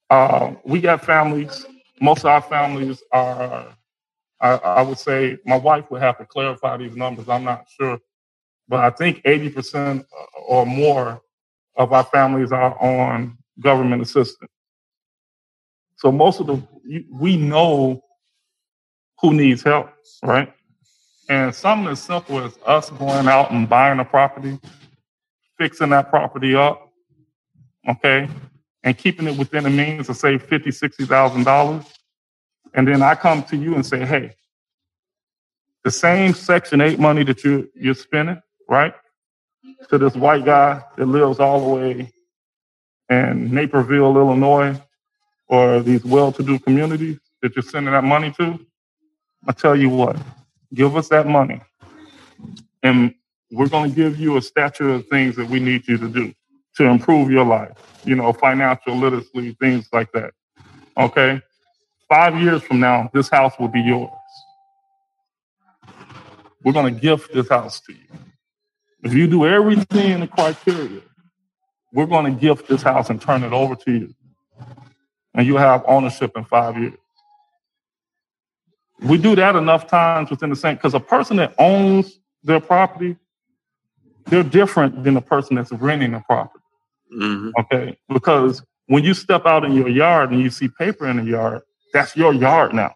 Uh, we got families. Most of our families are. I, I would say my wife would have to clarify these numbers. I'm not sure, but I think 80% or more of our families are on government assistance. So most of the we know who needs help, right? And something as simple as us going out and buying a property, fixing that property up, okay, and keeping it within the means to save fifty, sixty thousand dollars. And then I come to you and say, hey, the same Section 8 money that you, you're spending, right? To this white guy that lives all the way in Naperville, Illinois, or these well to do communities that you're sending that money to, I tell you what, give us that money, and we're going to give you a stature of things that we need you to do to improve your life. You know, financial literacy, things like that. Okay, five years from now, this house will be yours. We're going to gift this house to you. If you do everything in the criteria, we're going to gift this house and turn it over to you. And you'll have ownership in five years. We do that enough times within the same, because a person that owns their property, they're different than a person that's renting a property. Mm-hmm. Okay. Because when you step out in your yard and you see paper in the yard, that's your yard now.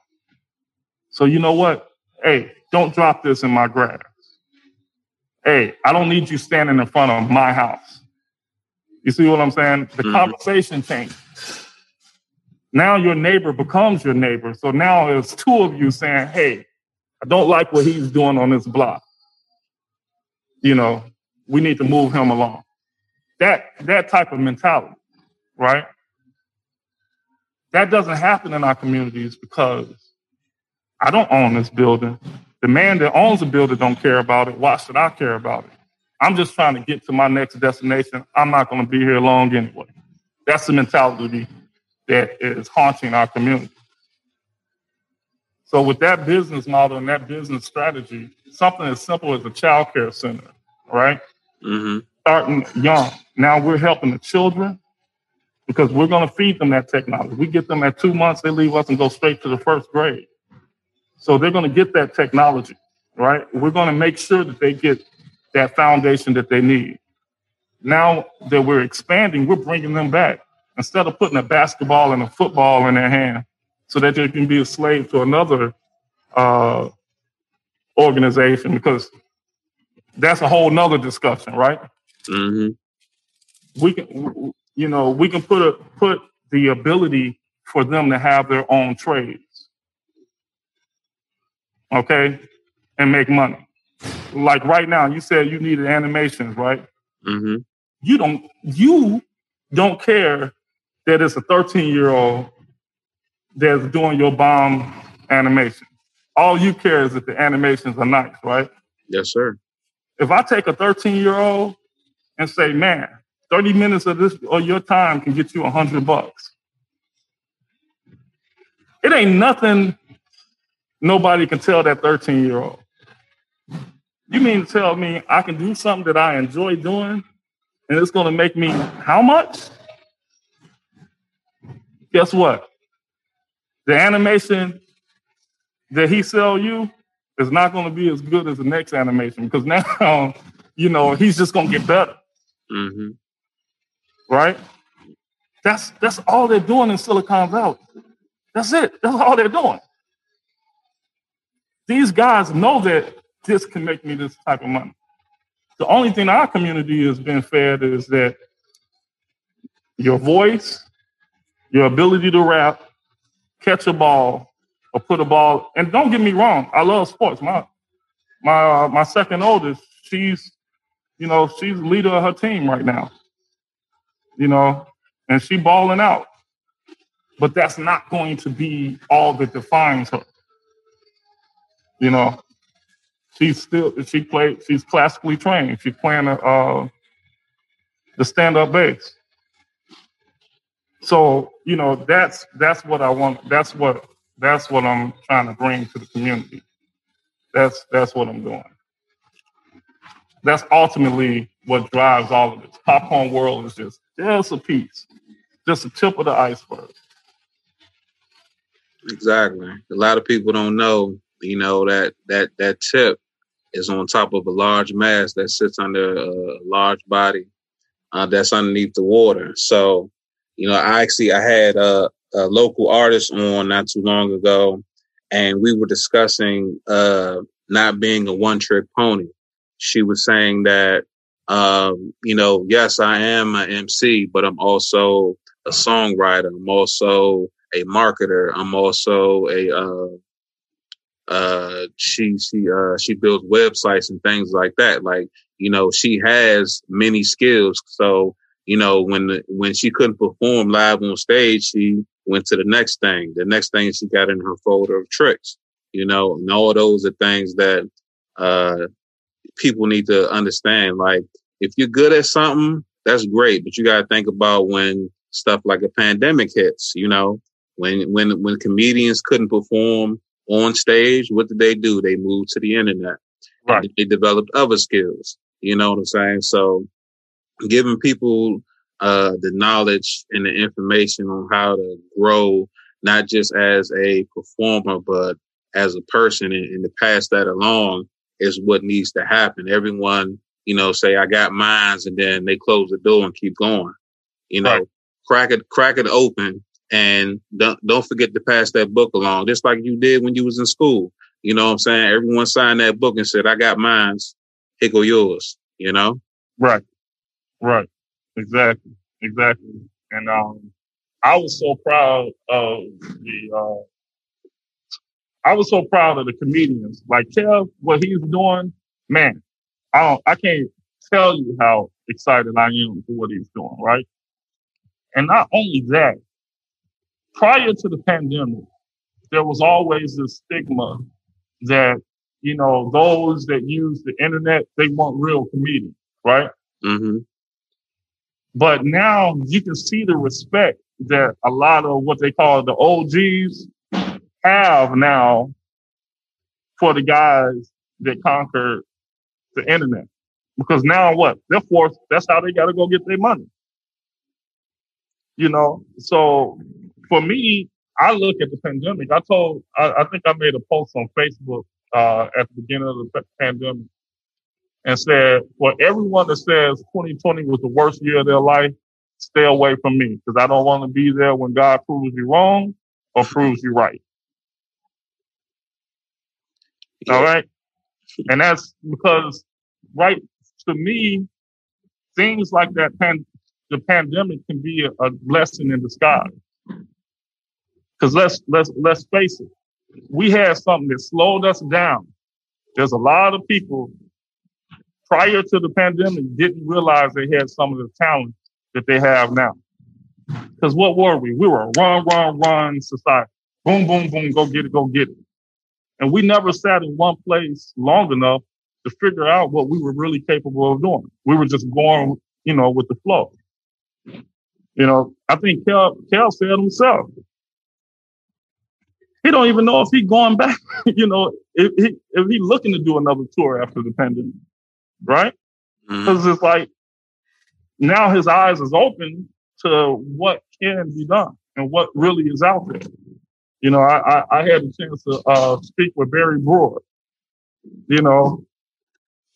So you know what? Hey, don't drop this in my grass. Hey, I don't need you standing in front of my house. You see what I'm saying? The mm-hmm. conversation changes. Now your neighbor becomes your neighbor. So now it's two of you saying, hey, I don't like what he's doing on this block. You know, we need to move him along. That that type of mentality, right? That doesn't happen in our communities because I don't own this building. The man that owns the building don't care about it. Why should I care about it? I'm just trying to get to my next destination. I'm not going to be here long anyway. That's the mentality that is haunting our community. So with that business model and that business strategy, something as simple as a child care center, right? Mm-hmm. Starting young. Now we're helping the children because we're going to feed them that technology. We get them at two months, they leave us and go straight to the first grade. So they're going to get that technology, right? We're going to make sure that they get that foundation that they need. Now that we're expanding, we're bringing them back. Instead of putting a basketball and a football in their hand so that they can be a slave to another uh, organization, because that's a whole nother discussion, right? Mm-hmm. We can, you know, we can put a, put the ability for them to have their own trades, okay, and make money. Like right now, you said you needed animations, right? Mm-hmm. You don't, you don't care that it's a 13 year old that's doing your bomb animation. All you care is that the animations are nice, right? Yes, sir. If I take a 13 year old and say, man, 30 minutes of this or your time can get you a hundred bucks. It ain't nothing nobody can tell that 13 year old. You mean to tell me I can do something that I enjoy doing and it's going to make me how much? Guess what? The animation that he sell you is not going to be as good as the next animation because now, *laughs* you know, he's just going to get better. Mm-hmm. Right? That's that's all they're doing in Silicon Valley. That's it. That's all they're doing. These guys know that this can make me this type of money. The only thing our community has been fed is that your voice, your ability to rap, catch a ball, or put a ball. And don't get me wrong, I love sports. My my uh, my second oldest, she's you know she's leader of her team right now. You know, and she balling out. But that's not going to be all that defines her. You know, she's still she played she's classically trained. She's playing uh, the stand up bass. So you know that's that's what I want. That's what that's what I'm trying to bring to the community. That's that's what I'm doing. That's ultimately what drives all of this. Popcorn world is just just a piece, just a tip of the iceberg. Exactly. A lot of people don't know, you know, that that that tip is on top of a large mass that sits under a large body uh, that's underneath the water. So, you know, I actually I had a, a local artist on not too long ago, and we were discussing uh, not being a one trick pony. She was saying that, um, you know, yes, I am an MC, but I'm also a songwriter. I'm also a marketer. I'm also a uh, uh, she she uh, she builds websites and things like that. Like you know, she has many skills. So you know, when the, when she couldn't perform live on stage, she went to the next thing. The next thing she got in her folder of tricks. You know, and all those are things that uh, people need to understand. Like, if you're good at something, that's great, but you got to think about when stuff like a pandemic hits. You know, when when when comedians couldn't perform on stage, what did they do? They moved to the internet. Right. They developed other skills. You know what I'm saying? So giving people uh, the knowledge and the information on how to grow, not just as a performer, but as a person and, and to pass that along is what needs to happen. Everyone, you know, say I got mines and then they close the door and keep going. You know, right. crack it, crack it open and don't, don't forget to pass that book along, just like you did when you was in school. You know what I'm saying? Everyone signed that book and said, I got mines. Here go yours, you know? Right. Right. Exactly. Exactly. And, um, I was so proud of the, uh, I was so proud of the comedians. Like Kev, what he's doing, man, I don't, I can't tell you how excited I am for what he's doing, right? And not only that, prior to the pandemic, there was always this stigma that, you know, those that use the internet, they want real comedians, right? Mm-hmm. But now you can see the respect that a lot of what they call the OGs have now for the guys that conquered the internet. Because now what? They're forced, that's how they got to go get their money. You know, so for me, I look at the pandemic. I told, I, I think I made a post on Facebook uh, at the beginning of the pandemic and said, for everyone that says 2020 was the worst year of their life, stay away from me because I don't want to be there when God proves you wrong or proves you right. Yeah. All right. And that's because, right, to me, things like that, pan- the pandemic can be a, a blessing in disguise. Because let's let's let's face it, we had something that slowed us down. There's a lot of people prior to the pandemic didn't realize they had some of the talent that they have now. Because what were we? We were a run, run, run society. Boom, boom, boom, go get it, go get it. And we never sat in one place long enough to figure out what we were really capable of doing. We were just going, you know, with the flow. You know, I think Kel, Kel said himself, he don't even know if he going back, *laughs* you know, if he, if he looking to do another tour after the pandemic, right? Because mm-hmm. it's like now his eyes is open to what can be done and what really is out there. You know, I, I, I had a chance to uh, speak with Barry Broad, you know,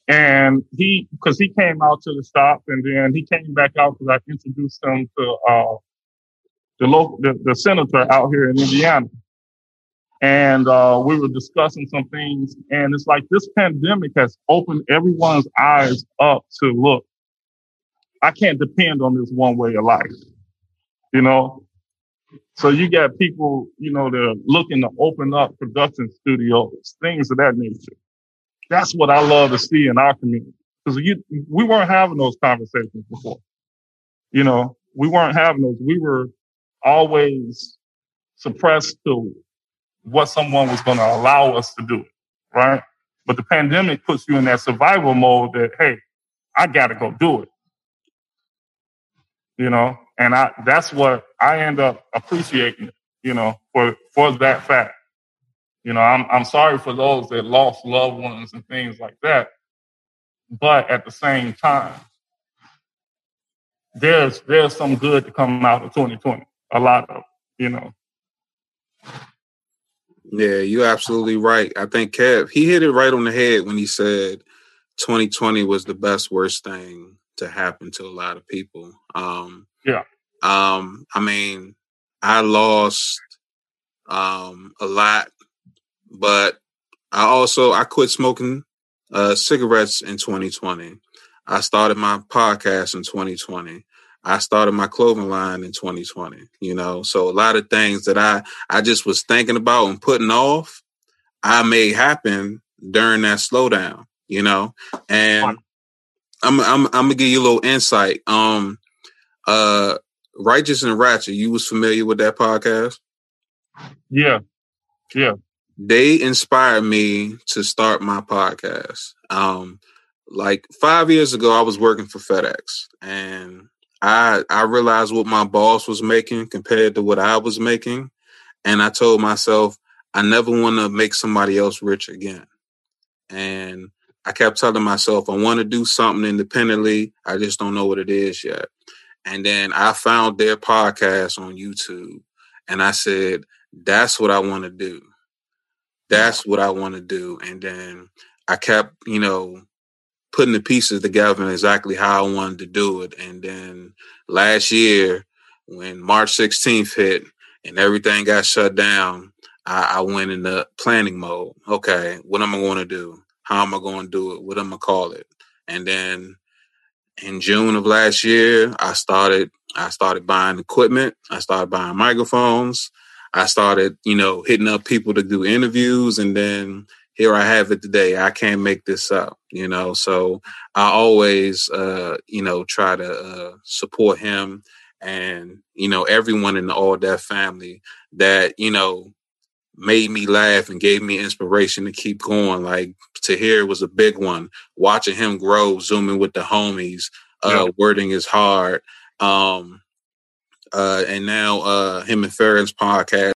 and he, because he came out to the stop and then he came back out because I introduced him to uh, the local, the, the senator out here in Indiana. And uh, we were discussing some things, and it's like this pandemic has opened everyone's eyes up to look. I can't depend on this one way of life. You know, so you got people, you know, they're looking to open up production studios, things of that nature. That's what I love to see in our community. Because you, we weren't having those conversations before. You know, we weren't having those. We were always suppressed to what someone was going to allow us to do, right? But the pandemic puts you in that survival mode that, hey, I got to go do it. You know, and I that's what I end up appreciating, you know, for for that fact. You know, I'm I'm sorry for those that lost loved ones and things like that. But at the same time, there's there's some good to come out of 2020. A lot of, you know. Yeah, you're absolutely right. I think Kev, he hit it right on the head when he said 2020 was the best worst thing to happen to a lot of people. Um, yeah. Um, I mean, I lost um, a lot, but I also I quit smoking uh, cigarettes in 2020. I started my podcast in 2020. I started my clothing line in 2020. You know, so a lot of things that I I just was thinking about and putting off, I made happen during that slowdown. You know, and I'm I'm I'm gonna give you a little insight. Um, uh, Righteous and Ratchet, you was familiar with that podcast? Yeah. Yeah. They inspired me to start my podcast. Um, like five years ago, I was working for FedEx and I I realized what my boss was making compared to what I was making. And I told myself, I never want to make somebody else rich again. And I kept telling myself, I want to do something independently. I just don't know what it is yet. And then I found their podcast on YouTube and I said, that's what I want to do. That's what I want to do. And then I kept, you know, putting the pieces together exactly how I wanted to do it. And then last year, when March 16th hit and everything got shut down, I, I went into planning mode. Okay, what am I going to do? How am I going to do it? What am I call it? And then in June of last year, I started I started buying equipment. I started buying microphones. I started, you know, hitting up people to do interviews and then here I have it today. I can't make this up, you know. So I always, uh, you know, try to uh, support him and you know everyone in the All That family that you know made me laugh and gave me inspiration to keep going. Like to Tahir was a big one. Watching him grow, zooming with the homies, uh, wording is hard. Um, uh, and now uh, him and Farron's podcast